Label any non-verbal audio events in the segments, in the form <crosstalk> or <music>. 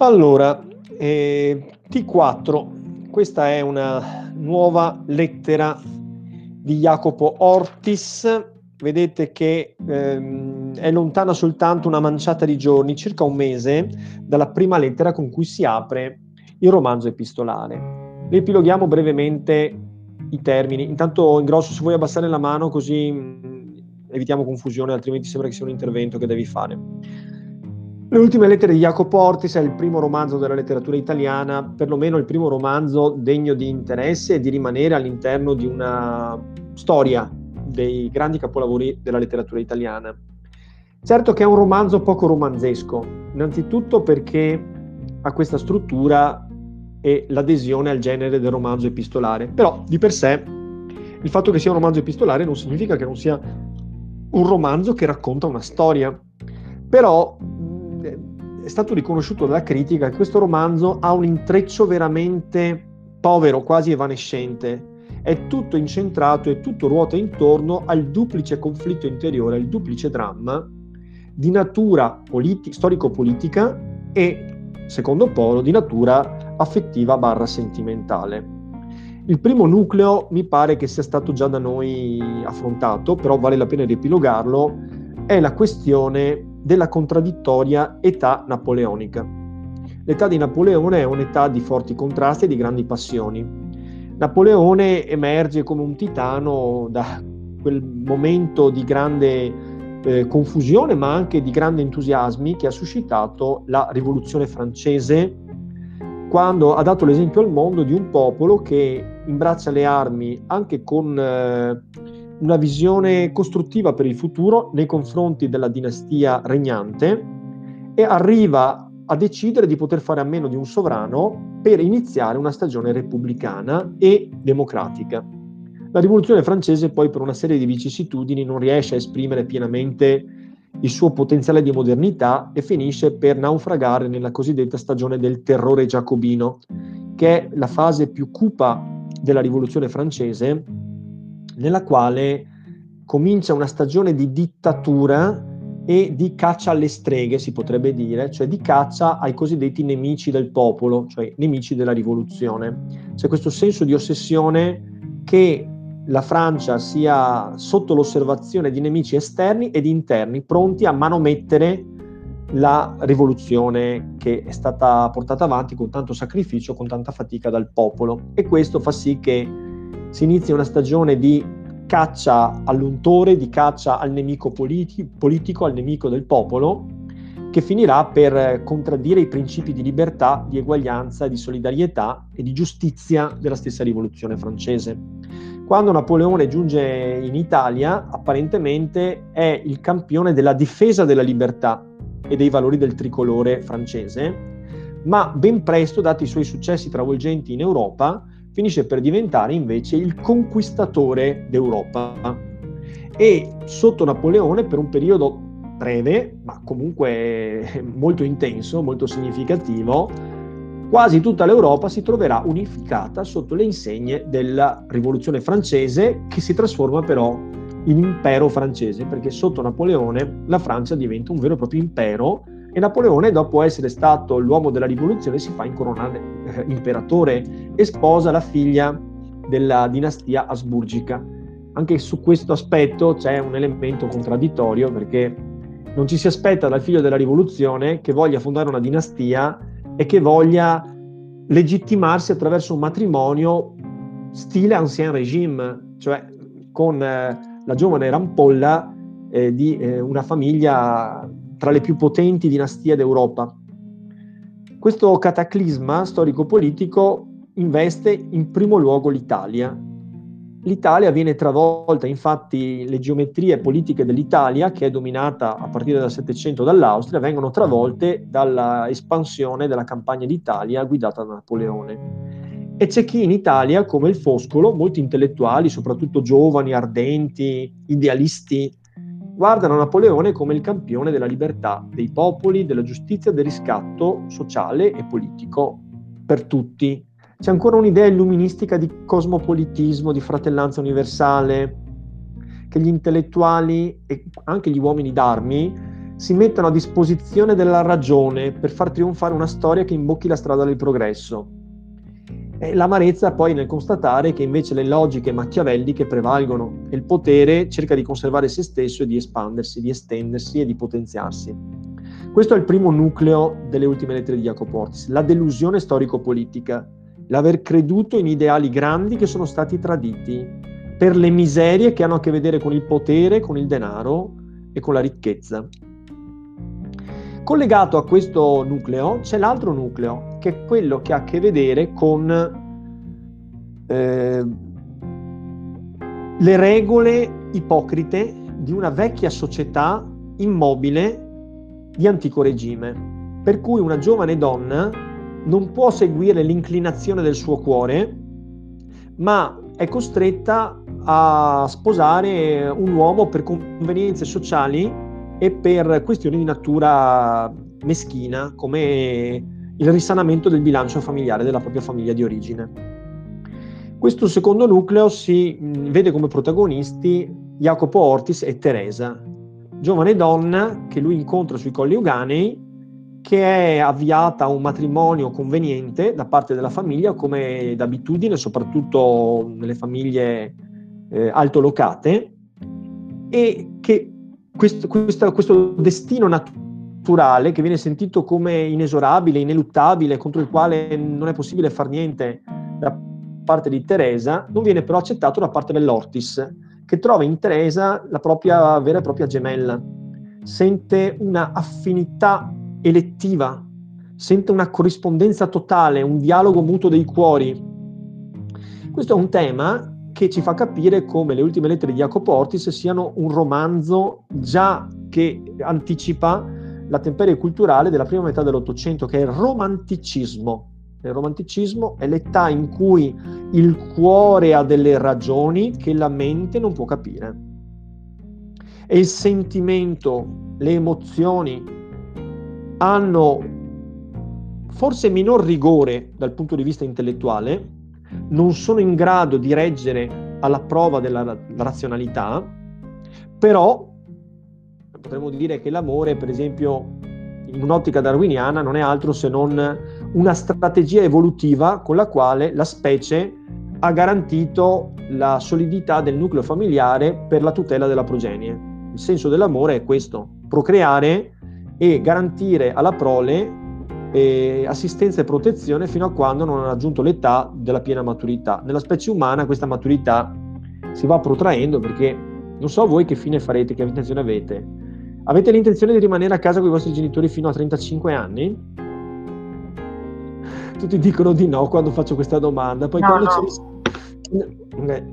Allora, eh, T4, questa è una nuova lettera di Jacopo Ortis. Vedete che ehm, è lontana soltanto una manciata di giorni, circa un mese, dalla prima lettera con cui si apre il romanzo epistolare. Riepiloghiamo brevemente i termini. Intanto, in grosso, se vuoi abbassare la mano così mm, evitiamo confusione, altrimenti sembra che sia un intervento che devi fare. Le ultime lettere di Jacopo Ortis è il primo romanzo della letteratura italiana, perlomeno il primo romanzo degno di interesse e di rimanere all'interno di una storia dei grandi capolavori della letteratura italiana. Certo che è un romanzo poco romanzesco, innanzitutto perché ha questa struttura e l'adesione al genere del romanzo epistolare, però di per sé il fatto che sia un romanzo epistolare non significa che non sia un romanzo che racconta una storia. Però è stato riconosciuto dalla critica che questo romanzo ha un intreccio veramente povero, quasi evanescente. È tutto incentrato e tutto ruota intorno al duplice conflitto interiore, al duplice dramma di natura politi- storico-politica e, secondo polo, di natura affettiva barra sentimentale. Il primo nucleo mi pare che sia stato già da noi affrontato, però vale la pena riepilogarlo, è la questione della contraddittoria età napoleonica. L'età di Napoleone è un'età di forti contrasti e di grandi passioni. Napoleone emerge come un titano da quel momento di grande eh, confusione ma anche di grande entusiasmi che ha suscitato la rivoluzione francese quando ha dato l'esempio al mondo di un popolo che imbraccia le armi anche con eh, una visione costruttiva per il futuro nei confronti della dinastia regnante e arriva a decidere di poter fare a meno di un sovrano per iniziare una stagione repubblicana e democratica. La rivoluzione francese poi per una serie di vicissitudini non riesce a esprimere pienamente il suo potenziale di modernità e finisce per naufragare nella cosiddetta stagione del terrore giacobino, che è la fase più cupa della rivoluzione francese nella quale comincia una stagione di dittatura e di caccia alle streghe, si potrebbe dire, cioè di caccia ai cosiddetti nemici del popolo, cioè nemici della rivoluzione. C'è questo senso di ossessione che la Francia sia sotto l'osservazione di nemici esterni ed interni, pronti a manomettere la rivoluzione che è stata portata avanti con tanto sacrificio, con tanta fatica dal popolo. E questo fa sì che si inizia una stagione di caccia all'untore, di caccia al nemico politi- politico, al nemico del popolo, che finirà per contraddire i principi di libertà, di eguaglianza, di solidarietà e di giustizia della stessa rivoluzione francese. Quando Napoleone giunge in Italia, apparentemente è il campione della difesa della libertà e dei valori del tricolore francese, ma ben presto, dati i suoi successi travolgenti in Europa, finisce per diventare invece il conquistatore d'Europa. E sotto Napoleone, per un periodo breve, ma comunque <laughs> molto intenso, molto significativo, quasi tutta l'Europa si troverà unificata sotto le insegne della rivoluzione francese che si trasforma però in impero francese, perché sotto Napoleone la Francia diventa un vero e proprio impero e Napoleone, dopo essere stato l'uomo della rivoluzione, si fa incoronare eh, imperatore e sposa la figlia della dinastia asburgica. Anche su questo aspetto c'è un elemento contraddittorio perché non ci si aspetta dal figlio della rivoluzione che voglia fondare una dinastia e che voglia legittimarsi attraverso un matrimonio stile ancien regime, cioè con eh, la giovane rampolla eh, di eh, una famiglia tra le più potenti dinastie d'Europa. Questo cataclisma storico-politico investe in primo luogo l'Italia. L'Italia viene travolta, infatti le geometrie politiche dell'Italia, che è dominata a partire dal Settecento dall'Austria, vengono travolte dall'espansione della campagna d'Italia guidata da Napoleone. E c'è chi in Italia, come il Foscolo, molti intellettuali, soprattutto giovani, ardenti, idealisti, guardano Napoleone come il campione della libertà, dei popoli, della giustizia, del riscatto sociale e politico per tutti. C'è ancora un'idea illuministica di cosmopolitismo, di fratellanza universale, che gli intellettuali e anche gli uomini d'armi si mettono a disposizione della ragione per far trionfare una storia che imbocchi la strada del progresso. E l'amarezza poi nel constatare che invece le logiche machiavelliche prevalgono e il potere cerca di conservare se stesso e di espandersi, di estendersi e di potenziarsi. Questo è il primo nucleo delle ultime lettere di Jacopo Ortis, la delusione storico-politica, l'aver creduto in ideali grandi che sono stati traditi per le miserie che hanno a che vedere con il potere, con il denaro e con la ricchezza. Collegato a questo nucleo c'è l'altro nucleo, che è quello che ha a che vedere con eh, le regole ipocrite di una vecchia società immobile di antico regime, per cui una giovane donna non può seguire l'inclinazione del suo cuore, ma è costretta a sposare un uomo per convenienze sociali e per questioni di natura meschina, come il risanamento del bilancio familiare della propria famiglia di origine. Questo secondo nucleo si vede come protagonisti Jacopo Ortis e Teresa, giovane donna che lui incontra sui colli Uganei, che è avviata a un matrimonio conveniente da parte della famiglia, come d'abitudine, soprattutto nelle famiglie eh, altolocate, e che questo, questo, questo destino naturale che viene sentito come inesorabile, ineluttabile, contro il quale non è possibile fare niente da parte di Teresa, non viene però accettato da parte dell'Ortis, che trova in Teresa la propria vera e propria gemella. Sente una affinità elettiva, sente una corrispondenza totale, un dialogo mutuo dei cuori. Questo è un tema che ci fa capire come le ultime lettere di Jacopo Ortis siano un romanzo già che anticipa la temperie culturale della prima metà dell'Ottocento, che è il romanticismo. Il romanticismo è l'età in cui il cuore ha delle ragioni che la mente non può capire. E il sentimento, le emozioni hanno forse minor rigore dal punto di vista intellettuale, non sono in grado di reggere alla prova della razionalità, però potremmo dire che l'amore, per esempio, in un'ottica darwiniana non è altro se non una strategia evolutiva con la quale la specie ha garantito la solidità del nucleo familiare per la tutela della progenie. Il senso dell'amore è questo, procreare e garantire alla prole e assistenza e protezione fino a quando non ha raggiunto l'età della piena maturità. Nella specie umana questa maturità si va protraendo perché non so voi che fine farete, che intenzione avete. Avete l'intenzione di rimanere a casa con i vostri genitori fino a 35 anni? Tutti dicono di no quando faccio questa domanda, poi no, quando no. ci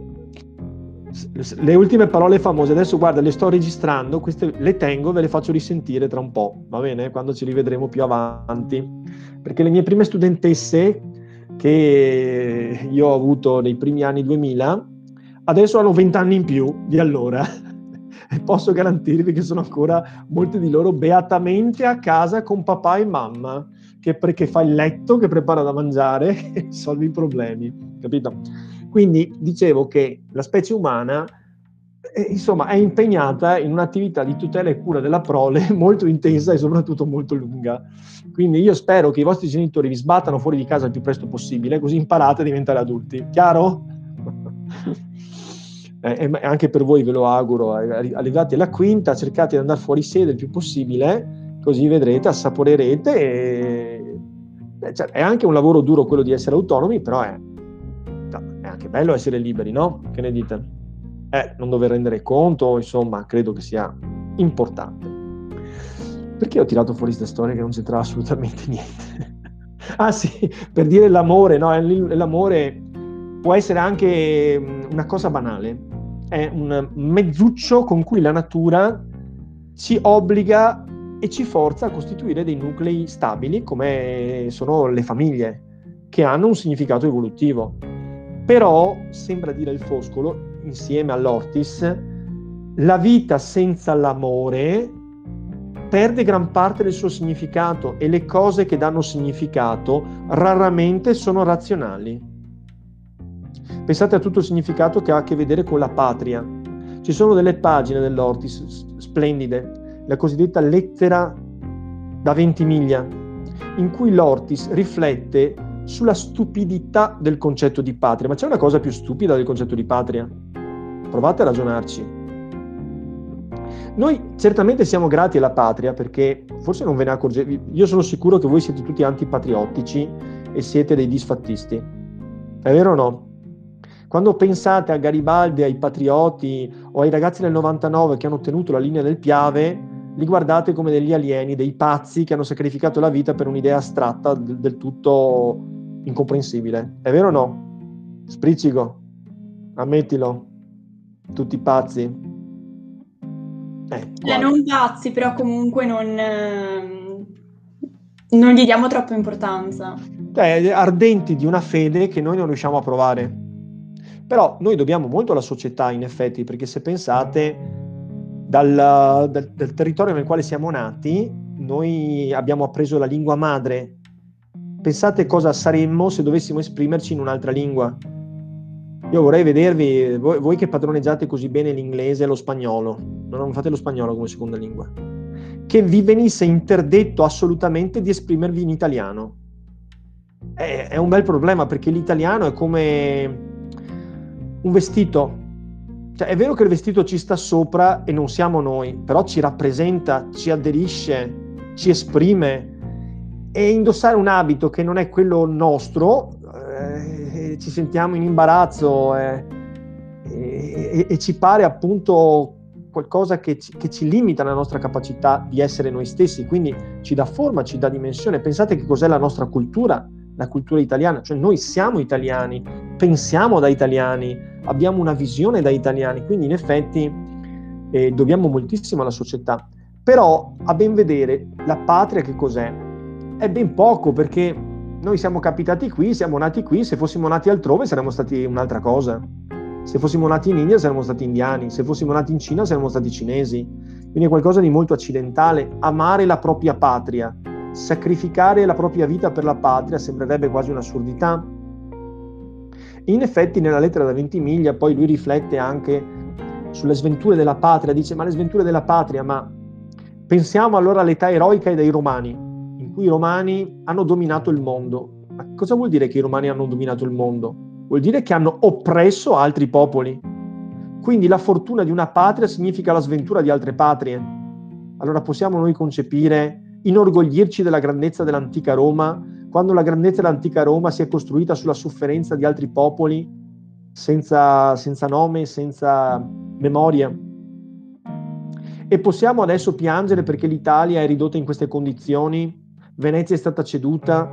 le ultime parole famose, adesso guarda, le sto registrando, queste le tengo, ve le faccio risentire tra un po', va bene? Quando ci rivedremo più avanti. Perché le mie prime studentesse che io ho avuto nei primi anni 2000, adesso hanno 20 anni in più di allora. E posso garantirvi che sono ancora molte di loro beatamente a casa con papà e mamma, che perché fa il letto, che prepara da mangiare <laughs> e risolve i problemi, capito? Quindi dicevo che la specie umana eh, insomma, è impegnata in un'attività di tutela e cura della prole <laughs> molto intensa e soprattutto molto lunga. Quindi io spero che i vostri genitori vi sbattano fuori di casa il più presto possibile, così imparate a diventare adulti. Chiaro? <laughs> eh, anche per voi ve lo auguro, arrivati alla quinta, cercate di andare fuori sede il più possibile, così vedrete, assaporerete. E... Cioè, è anche un lavoro duro quello di essere autonomi, però è è anche bello essere liberi, no? Che ne dite? Eh, non dover rendere conto, insomma, credo che sia importante. Perché ho tirato fuori questa storia che non c'entrava assolutamente <laughs> niente? ah sì, per dire l'amore, no? L'amore può essere anche mm, una cosa banale, è un mezzuccio con cui la natura ci obbliga e ci forza a costituire dei nuclei stabili come sono le famiglie, che hanno un significato evolutivo. Però, sembra dire il Foscolo, insieme all'Ortis, la vita senza l'amore perde gran parte del suo significato e le cose che danno significato raramente sono razionali. Pensate a tutto il significato che ha a che vedere con la patria. Ci sono delle pagine dell'Ortis splendide la cosiddetta lettera da Ventimiglia, in cui l'Ortis riflette sulla stupidità del concetto di patria. Ma c'è una cosa più stupida del concetto di patria? Provate a ragionarci. Noi certamente siamo grati alla patria perché forse non ve ne accorgete, io sono sicuro che voi siete tutti antipatriottici e siete dei disfattisti. È vero o no? Quando pensate a Garibaldi, ai patrioti o ai ragazzi del 99 che hanno tenuto la linea del Piave, li guardate come degli alieni, dei pazzi che hanno sacrificato la vita per un'idea astratta del, tutto incomprensibile. È vero o no? Spriccico, ammettilo, tutti pazzi. Eh, eh, non pazzi, però comunque non, non gli diamo troppa importanza. Eh, ardenti di una fede che noi non riusciamo a provare. Però noi dobbiamo molto alla società, in effetti, perché se pensate dal, dal, dal territorio nel quale siamo nati, noi abbiamo appreso la lingua madre. Pensate cosa saremmo se dovessimo esprimerci in un'altra lingua. Io vorrei vedervi, voi, voi, che padroneggiate così bene l'inglese e lo spagnolo, non fate lo spagnolo come seconda lingua, che vi venisse interdetto assolutamente di esprimervi in italiano. È, è un bel problema perché l'italiano è come un vestito. Cioè, è vero che il vestito ci sta sopra e non siamo noi, però ci rappresenta, ci aderisce, ci esprime. E indossare un abito che non è quello nostro eh, ci sentiamo in imbarazzo eh, e, e, ci pare appunto qualcosa che ci, che ci, limita la nostra capacità di essere noi stessi, quindi ci dà forma, ci dà dimensione. Pensate che cos'è la nostra cultura, la cultura italiana, cioè noi siamo italiani, pensiamo da italiani, abbiamo una visione da italiani, quindi in effetti eh, dobbiamo moltissimo alla società. Però a ben vedere la patria che cos'è? È ben poco perché noi siamo capitati qui, siamo nati qui, se fossimo nati altrove saremmo stati un'altra cosa. Se fossimo nati in India saremmo stati indiani, se fossimo nati in Cina saremmo stati cinesi. Quindi è qualcosa di molto accidentale. Amare la propria patria, sacrificare la propria vita per la patria sembrerebbe quasi un'assurdità. In effetti nella lettera da Ventimiglia poi lui riflette anche sulle sventure della patria, dice ma le sventure della patria, ma pensiamo allora all'età eroica dei romani cui i romani hanno dominato il mondo. Ma cosa vuol dire che i romani hanno dominato il mondo? Vuol dire che hanno oppresso altri popoli. Quindi la fortuna di una patria significa la sventura di altre patrie. Allora possiamo noi concepire, inorgoglirci della grandezza dell'antica Roma, quando la grandezza dell'antica Roma si è costruita sulla sofferenza di altri popoli, senza, senza nome, senza memoria. E possiamo adesso piangere perché l'Italia è ridotta in queste condizioni Venezia è stata ceduta,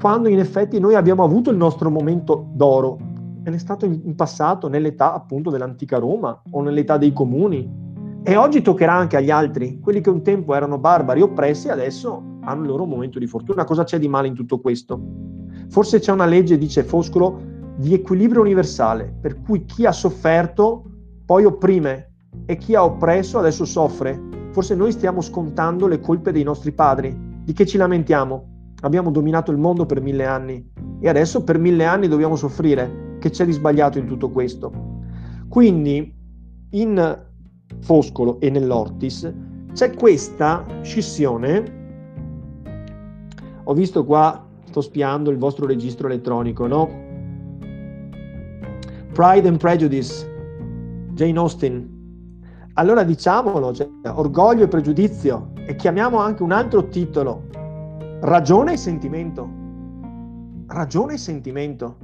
quando in effetti noi abbiamo avuto il nostro momento d'oro, è stato in passato nell'età appunto dell'antica Roma o nell'età dei comuni. E oggi toccherà anche agli altri, quelli che un tempo erano barbari oppressi, adesso hanno il loro momento di fortuna. Cosa c'è di male in tutto questo? Forse c'è una legge, dice Foscolo, di equilibrio universale, per cui chi ha sofferto poi opprime e chi ha oppresso adesso soffre. Forse noi stiamo scontando le colpe dei nostri padri, di che ci lamentiamo? Abbiamo dominato il mondo per mille anni e adesso per mille anni dobbiamo soffrire. Che c'è di sbagliato in tutto questo? Quindi in Foscolo e nell'Ortis c'è questa scissione. Ho visto qua, sto spiando il vostro registro elettronico, no? Pride and Prejudice, Jane Austen, allora diciamolo, cioè, orgoglio e pregiudizio, e chiamiamo anche un altro titolo, ragione e sentimento. Ragione e sentimento.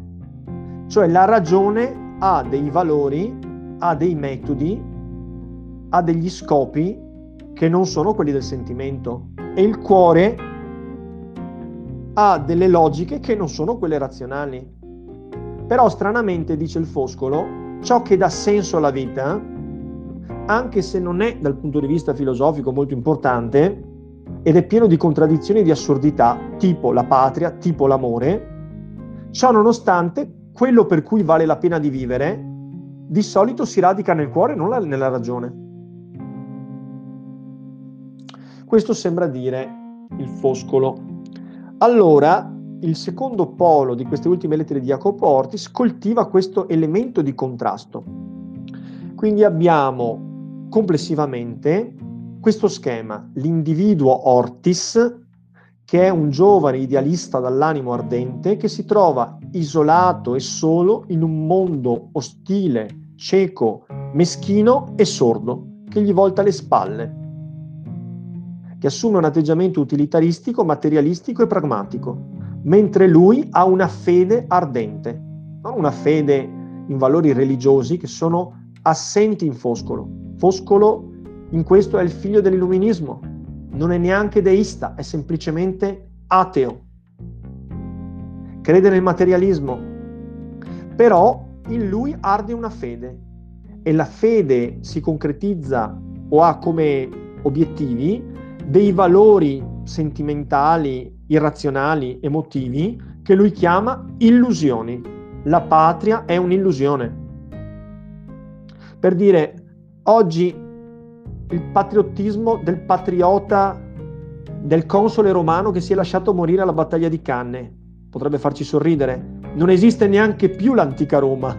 Cioè la ragione ha dei valori, ha dei metodi, ha degli scopi che non sono quelli del sentimento e il cuore ha delle logiche che non sono quelle razionali. Però stranamente, dice il Foscolo, ciò che dà senso alla vita anche se non è dal punto di vista filosofico molto importante ed è pieno di contraddizioni e di assurdità, tipo la patria, tipo l'amore, ciò nonostante quello per cui vale la pena di vivere di solito si radica nel cuore, non nella ragione. Questo sembra dire il Foscolo. Allora, il secondo polo di queste ultime lettere di Jacopo Ortis coltiva questo elemento di contrasto. Quindi abbiamo complessivamente questo schema, l'individuo Ortis, che è un giovane idealista dall'animo ardente che si trova isolato e solo in un mondo ostile, cieco, meschino e sordo, che gli volta le spalle, che assume un atteggiamento utilitaristico, materialistico e pragmatico, mentre lui ha una fede ardente, non una fede in valori religiosi che sono assenti in Foscolo. Foscolo in questo è il figlio dell'illuminismo, non è neanche deista, è semplicemente ateo. Crede nel materialismo, però in lui arde una fede e la fede si concretizza o ha come obiettivi dei valori sentimentali, irrazionali, emotivi che lui chiama illusioni. La patria è un'illusione. Per dire, oggi il patriottismo del patriota del console romano che si è lasciato morire alla battaglia di Canne. Potrebbe farci sorridere. Non esiste neanche più l'antica Roma.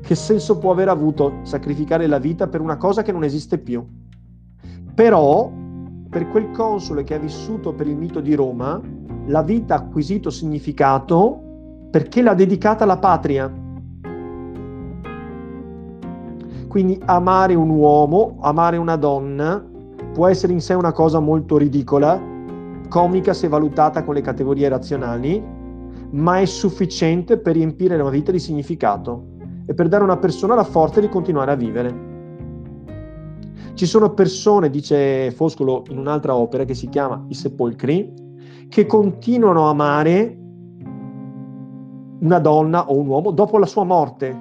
Che senso può aver avuto sacrificare la vita per una cosa che non esiste più? Però, per quel console che ha vissuto per il mito di Roma, la vita ha acquisito significato perché l'ha dedicata alla patria quindi amare un uomo, amare una donna, può essere in sé una cosa molto ridicola, comica se valutata con le categorie razionali, ma è sufficiente per riempire la vita di significato e per dare a una persona la forza di continuare a vivere. Ci sono persone, dice Foscolo in un'altra opera che si chiama I Sepolcri, che continuano a amare una donna o un uomo dopo la sua morte,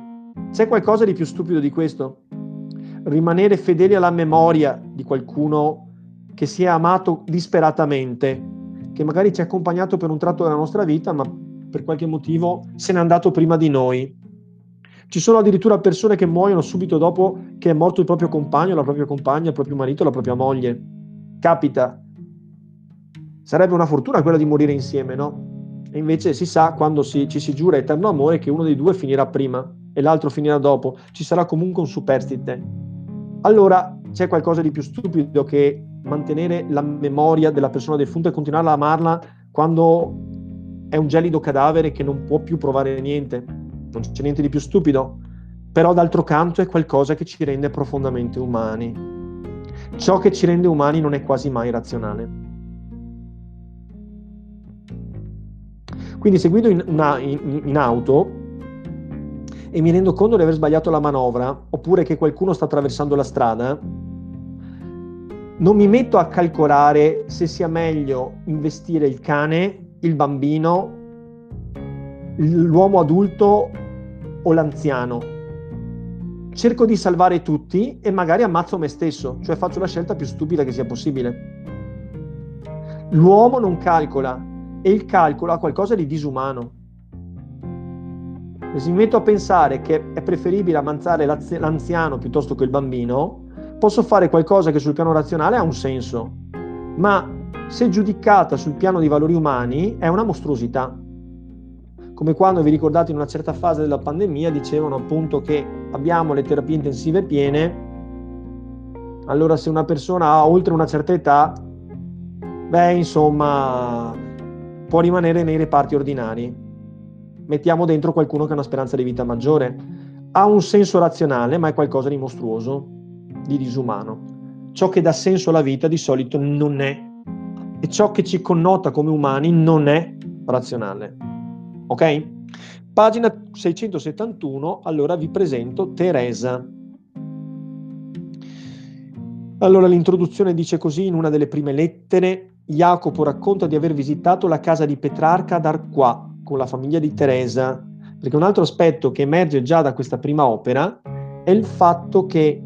c'è qualcosa di più stupido di questo? Rimanere fedeli alla memoria di qualcuno che si è amato disperatamente, che magari ci ha accompagnato per un tratto della nostra vita, ma per qualche motivo se n'è andato prima di noi. Ci sono addirittura persone che muoiono subito dopo che è morto il proprio compagno, la propria compagna, il proprio marito, la propria moglie. Capita. Sarebbe una fortuna quella di morire insieme, no? E invece si sa quando si, ci si giura eterno amore che uno dei due finirà prima e l'altro finirà dopo, ci sarà comunque un superstite. Allora c'è qualcosa di più stupido che mantenere la memoria della persona defunta e continuare ad amarla quando è un gelido cadavere che non può più provare niente. Non c'è niente di più stupido. Però d'altro canto è qualcosa che ci rende profondamente umani. Ciò che ci rende umani non è quasi mai razionale. Quindi seguendo in, una, in, in auto e mi rendo conto di aver sbagliato la manovra oppure che qualcuno sta attraversando la strada, non mi metto a calcolare se sia meglio investire il cane, il bambino, l'uomo adulto o l'anziano. Cerco di salvare tutti e magari ammazzo me stesso, cioè faccio la scelta più stupida che sia possibile. L'uomo non calcola e il calcolo ha qualcosa di disumano. Se mi metto a pensare che è preferibile ammazzare l'anziano piuttosto che il bambino, posso fare qualcosa che sul piano razionale ha un senso, ma se giudicata sul piano dei valori umani è una mostruosità. Come quando vi ricordate in una certa fase della pandemia dicevano appunto che abbiamo le terapie intensive piene, allora se una persona ha oltre una certa età, beh insomma può rimanere nei reparti ordinari mettiamo dentro qualcuno che ha una speranza di vita maggiore. Ha un senso razionale, ma è qualcosa di mostruoso, di disumano. Ciò che dà senso alla vita di solito non è, e ciò che ci connota come umani non è razionale. Ok? Pagina 671, allora vi presento Teresa. Allora l'introduzione dice così in una delle prime lettere, Jacopo racconta di aver visitato la casa di Petrarca ad Arquà, con la famiglia di Teresa, perché un altro aspetto che emerge già da questa prima opera è il fatto che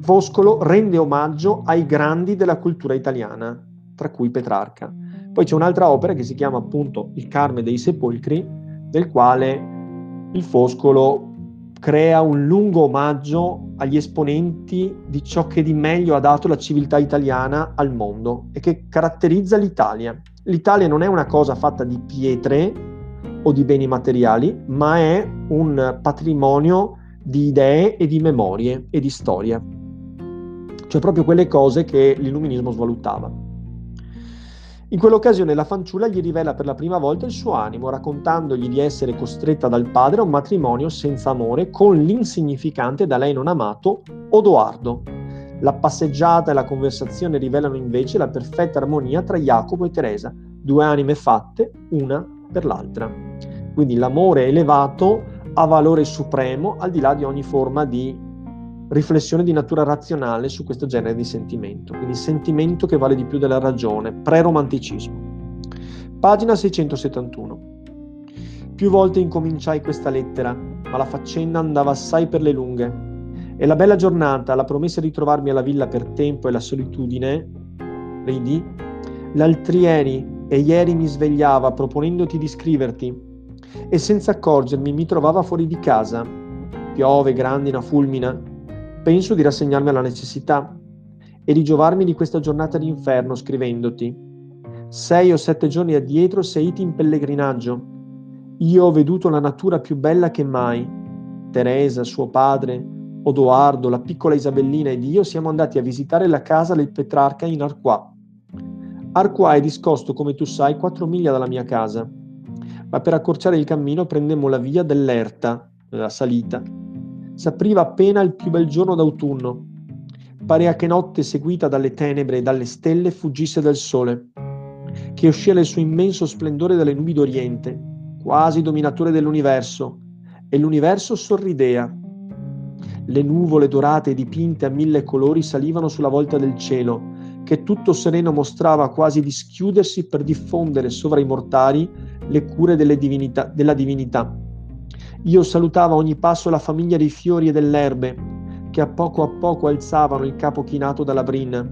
Foscolo rende omaggio ai grandi della cultura italiana, tra cui Petrarca. Poi c'è un'altra opera che si chiama appunto Il Carme dei Sepolcri, nel quale il Foscolo crea un lungo omaggio agli esponenti di ciò che di meglio ha dato la civiltà italiana al mondo e che caratterizza l'Italia l'Italia non è una cosa fatta di pietre o di beni materiali, ma è un patrimonio di idee e di memorie e di storia. cioè proprio quelle cose che l'illuminismo svalutava. In quell'occasione la fanciulla gli rivela per la prima volta il suo animo, raccontandogli di essere costretta dal padre a un matrimonio senza amore con l'insignificante da lei non amato Odoardo. La passeggiata e la conversazione rivelano invece la perfetta armonia tra Jacopo e Teresa, due anime fatte una per l'altra. Quindi l'amore elevato ha valore supremo al di là di ogni forma di riflessione di natura razionale su questo genere di sentimento, quindi sentimento che vale di più della ragione, pre-romanticismo. Pagina 671. Più volte incominciai questa lettera, ma la faccenda andava assai per le lunghe. E la bella giornata, la promessa di trovarmi alla villa per tempo e la solitudine, ridi, l'altrieri e ieri mi svegliava proponendoti di scriverti e senza accorgermi mi trovava fuori di casa. Piove, grandina, fulmina, penso di rassegnarmi alla necessità e di giovarmi di questa giornata d'inferno scrivendoti. Sei o sette giorni addietro seiti in pellegrinaggio. Io ho veduto la natura più bella che mai. Teresa, suo padre, Odoardo, la piccola Isabellina ed io siamo andati a visitare la casa del Petrarca in Arquà. Arquà è discosto, come tu sai, quattro miglia dalla mia casa, ma per accorciare il cammino prendemmo la via dell'Erta, la salita, S'apriva appena il più bel giorno d'autunno. Parea che notte seguita dalle tenebre e dalle stelle fuggisse dal sole, che uscì nel suo immenso splendore dalle nubi d'Oriente, quasi dominatore dell'universo, e l'universo sorridea. Le nuvole dorate e dipinte a mille colori salivano sulla volta del cielo, che tutto sereno mostrava quasi di schiudersi per diffondere sovra i mortali le cure divinità, della divinità. Io salutavo a ogni passo la famiglia dei fiori e delle erbe, che a poco a poco alzavano il capo chinato dalla brina.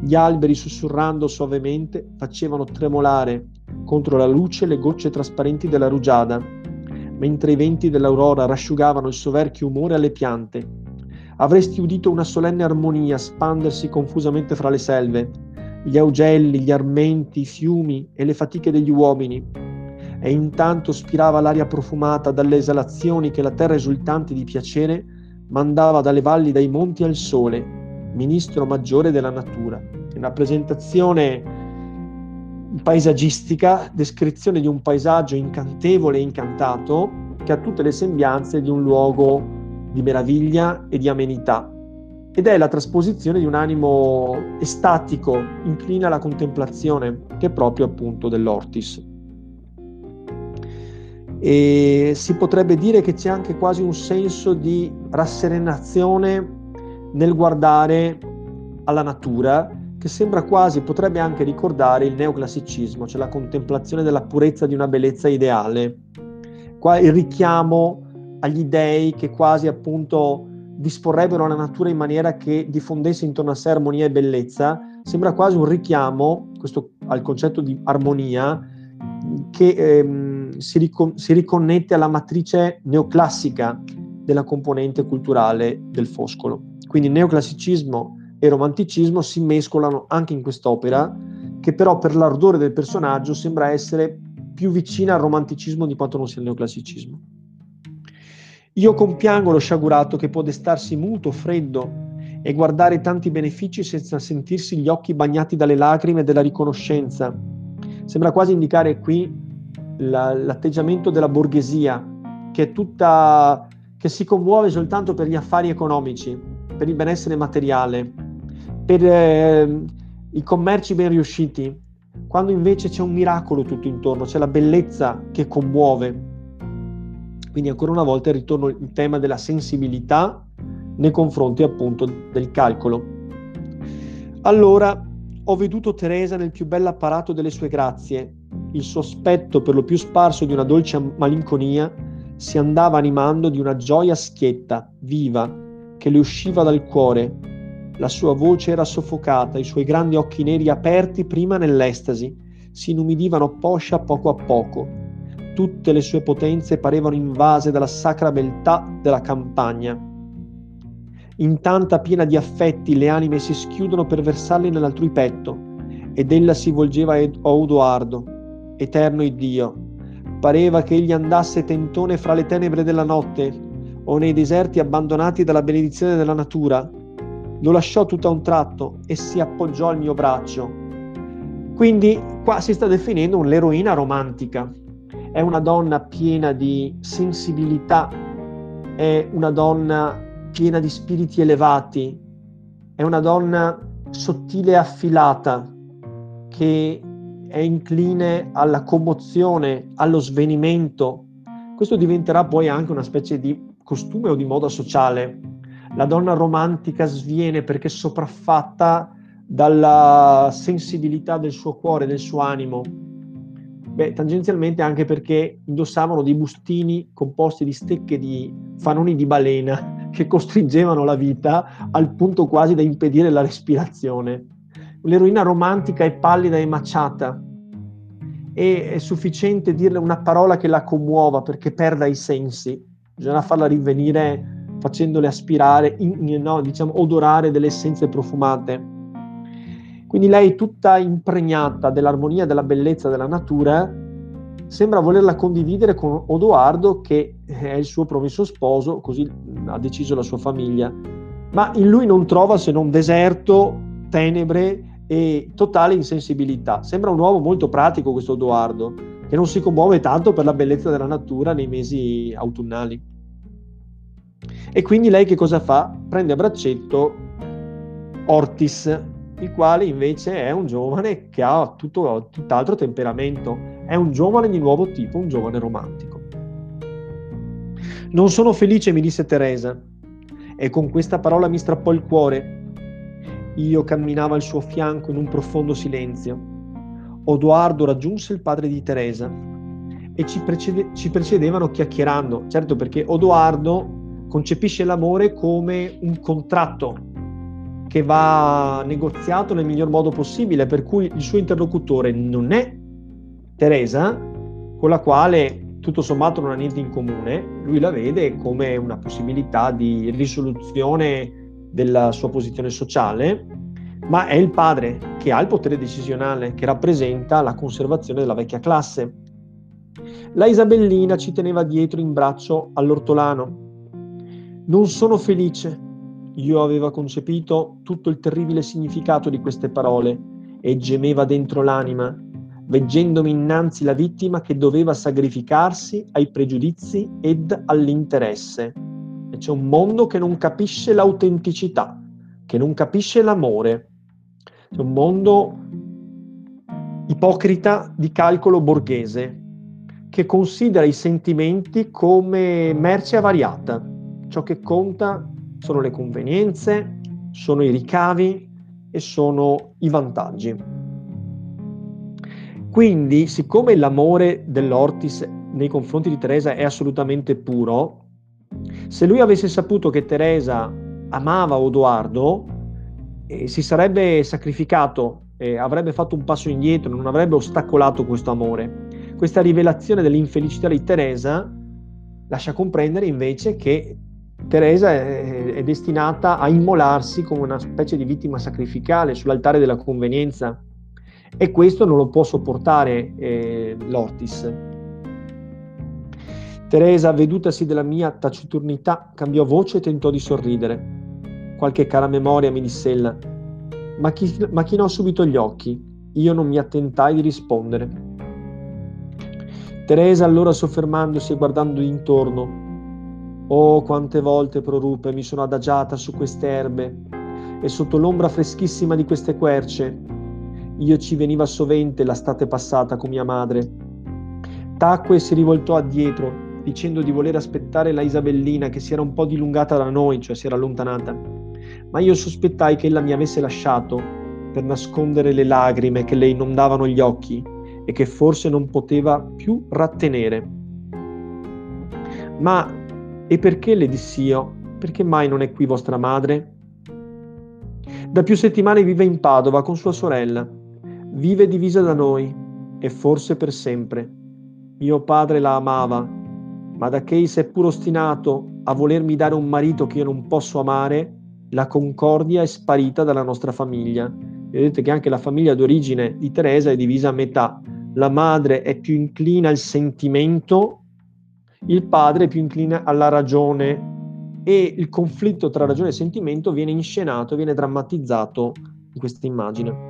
Gli alberi, sussurrando suavemente, facevano tremolare contro la luce le gocce trasparenti della rugiada, mentre i venti dell'aurora rasciugavano il soverchio umore alle piante. Avresti udito una solenne armonia spandersi confusamente fra le selve, gli augelli, gli armenti, i fiumi e le fatiche degli uomini, e intanto spirava l'aria profumata dalle esalazioni che la terra esultante di piacere mandava dalle valli, dai monti al sole, ministro maggiore della natura. Una presentazione paesaggistica, descrizione di un paesaggio incantevole e incantato che ha tutte le sembianze di un luogo di meraviglia e di amenità. Ed è la trasposizione di un animo estatico, inclina alla contemplazione, che è proprio appunto dell'Ortis e si potrebbe dire che c'è anche quasi un senso di rasserenazione nel guardare alla natura che sembra quasi, potrebbe anche ricordare il neoclassicismo, cioè la contemplazione della purezza di una bellezza ideale, il richiamo agli dei che quasi appunto disporrebbero la natura in maniera che diffondesse intorno a sé armonia e bellezza, sembra quasi un richiamo questo, al concetto di armonia che ehm, si, ricon- si riconnette alla matrice neoclassica della componente culturale del Foscolo. Quindi neoclassicismo e romanticismo si mescolano anche in quest'opera, che però per l'ardore del personaggio sembra essere più vicina al romanticismo di quanto non sia il neoclassicismo. Io compiango lo sciagurato che può destarsi muto, freddo e guardare tanti benefici senza sentirsi gli occhi bagnati dalle lacrime della riconoscenza. Sembra quasi indicare qui la, l'atteggiamento della borghesia che è tutta che si commuove soltanto per gli affari economici, per il benessere materiale, per eh, i commerci ben riusciti, quando invece c'è un miracolo tutto intorno, c'è la bellezza che commuove. Quindi ancora una volta ritorno il tema della sensibilità nei confronti appunto del calcolo. Allora, ho veduto Teresa nel più bell'apparato delle sue grazie, il sospetto per lo più sparso di una dolce malinconia si andava animando di una gioia schietta, viva, che le usciva dal cuore. La sua voce era soffocata, i suoi grandi occhi neri aperti prima nell'estasi, si inumidivano poscia poco a poco. Tutte le sue potenze parevano invase dalla sacra beltà della campagna. In tanta piena di affetti le anime si schiudono per versarli nell'altrui petto, ed ella si volgeva a Odoardo, eterno Iddio. Pareva che egli andasse tentone fra le tenebre della notte o nei deserti abbandonati dalla benedizione della natura. lo lasciò tutto a un tratto e si appoggiò al mio braccio. Quindi qua si sta definendo un'eroina romantica. È una donna piena di sensibilità, è una donna piena di spiriti elevati, è una donna sottile e affilata che è incline alla commozione, allo svenimento. Questo diventerà poi anche una specie di costume o di moda sociale. La donna romantica sviene perché sopraffatta dalla sensibilità del suo cuore, del suo animo. Beh, tangenzialmente anche perché indossavano dei bustini composti di stecche di fanoni di balena <laughs> che costringevano la vita al punto quasi da impedire la respirazione. L'eroina romantica è pallida e maciata e è sufficiente dirle una parola che la commuova perché perda i sensi. Bisogna farla rivenire facendole aspirare, in, no, diciamo, odorare delle essenze profumate. Quindi lei, tutta impregnata dell'armonia della bellezza della natura, sembra volerla condividere con Odoardo, che è il suo promesso sposo, così ha deciso la sua famiglia. Ma in lui non trova se non deserto, tenebre e totale insensibilità. Sembra un uomo molto pratico questo Edoardo, che non si commuove tanto per la bellezza della natura nei mesi autunnali. E quindi lei che cosa fa? Prende a braccetto Ortis, il quale invece è un giovane che ha tutto, tutt'altro temperamento, è un giovane di nuovo tipo, un giovane romantico. Non sono felice, mi disse Teresa, e con questa parola mi strappò il cuore io camminavo al suo fianco in un profondo silenzio. Odoardo raggiunse il padre di Teresa e ci, precede- ci precedevano chiacchierando, certo perché Odoardo concepisce l'amore come un contratto che va negoziato nel miglior modo possibile, per cui il suo interlocutore non è Teresa, con la quale tutto sommato non ha niente in comune, lui la vede come una possibilità di risoluzione della sua posizione sociale, ma è il padre che ha il potere decisionale, che rappresenta la conservazione della vecchia classe. La Isabellina ci teneva dietro in braccio all'ortolano. Non sono felice. Io aveva concepito tutto il terribile significato di queste parole e gemeva dentro l'anima, veggendomi innanzi la vittima che doveva sacrificarsi ai pregiudizi ed all'interesse e c'è un mondo che non capisce l'autenticità, che non capisce l'amore. C'è un mondo ipocrita di calcolo borghese che considera i sentimenti come merce avariata. Ciò che conta sono le convenienze, sono i ricavi e sono i vantaggi. Quindi, siccome l'amore dell'Ortis nei confronti di Teresa è assolutamente puro, se lui avesse saputo che Teresa amava Odoardo, eh, si sarebbe sacrificato, eh, avrebbe fatto un passo indietro, non avrebbe ostacolato questo amore. Questa rivelazione dell'infelicità di Teresa lascia comprendere invece che Teresa è, è destinata a immolarsi come una specie di vittima sacrificale sull'altare della convenienza e questo non lo può sopportare eh, l'Ortis. Teresa, vedutasi della mia taciturnità, cambiò voce e tentò di sorridere. Qualche cara memoria, mi disse ella, ma, chi, ma chinò subito gli occhi. Io non mi attentai di rispondere. Teresa, allora soffermandosi e guardando intorno, Oh, quante volte proruppe mi sono adagiata su queste erbe e sotto l'ombra freschissima di queste querce. Io ci veniva sovente l'estate passata con mia madre. Tacque e si rivoltò addietro, dicendo di voler aspettare la Isabellina che si era un po' dilungata da noi, cioè si era allontanata. Ma io sospettai che ella mi avesse lasciato per nascondere le lagrime che le inondavano gli occhi e che forse non poteva più rattenere. Ma e perché le dissi io? Perché mai non è qui vostra madre? Da più settimane vive in Padova con sua sorella. Vive divisa da noi e forse per sempre. Mio padre la amava ma da che sei pur ostinato a volermi dare un marito che io non posso amare, la concordia è sparita dalla nostra famiglia. Vedete che anche la famiglia d'origine di Teresa è divisa a metà. La madre è più inclina al sentimento, il padre è più inclina alla ragione e il conflitto tra ragione e sentimento viene inscenato, viene drammatizzato in questa immagine.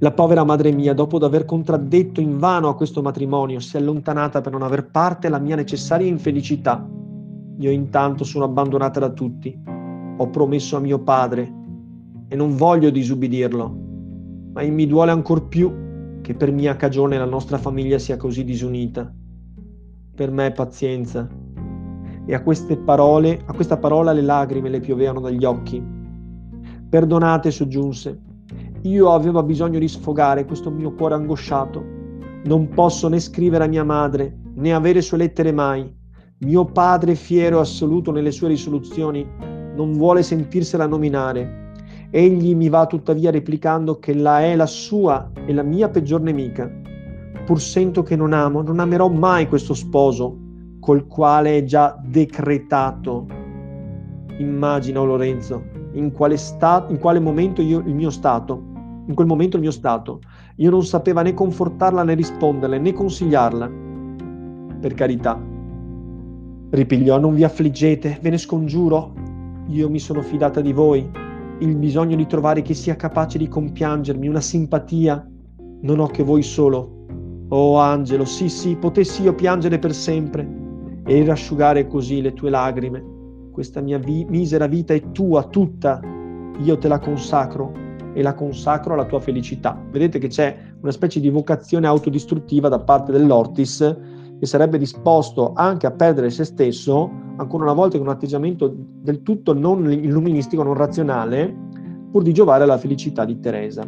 La povera madre mia, dopo aver contraddetto invano a questo matrimonio, si è allontanata per non aver parte alla mia necessaria infelicità. Io intanto sono abbandonata da tutti. Ho promesso a mio padre e non voglio disubbidirlo, ma mi duole ancor più che per mia cagione la nostra famiglia sia così disunita. Per me pazienza. E a queste parole, a questa parola le lacrime le piovevano dagli occhi. Perdonate, soggiunse, io avevo bisogno di sfogare questo mio cuore angosciato. Non posso né scrivere a mia madre, né avere sue lettere mai. Mio padre, fiero e assoluto nelle sue risoluzioni, non vuole sentirsela nominare. Egli mi va tuttavia replicando che la è la sua e la mia peggior nemica. Pur sento che non amo, non amerò mai questo sposo, col quale è già decretato. Immagina, Lorenzo, in quale, sta- in quale momento io, il mio stato in quel momento il mio stato. Io non sapeva né confortarla né risponderle né consigliarla. Per carità. Ripigliò, non vi affliggete, ve ne scongiuro. Io mi sono fidata di voi. Il bisogno di trovare chi sia capace di compiangermi, una simpatia. Non ho che voi solo. Oh Angelo, sì sì, potessi io piangere per sempre e rasciugare così le tue lagrime. Questa mia vi- misera vita è tua, tutta. Io te la consacro e la consacro alla tua felicità. Vedete che c'è una specie di vocazione autodistruttiva da parte dell'Ortis che sarebbe disposto anche a perdere se stesso, ancora una volta con un atteggiamento del tutto non illuministico, non razionale, pur di giovare alla felicità di Teresa.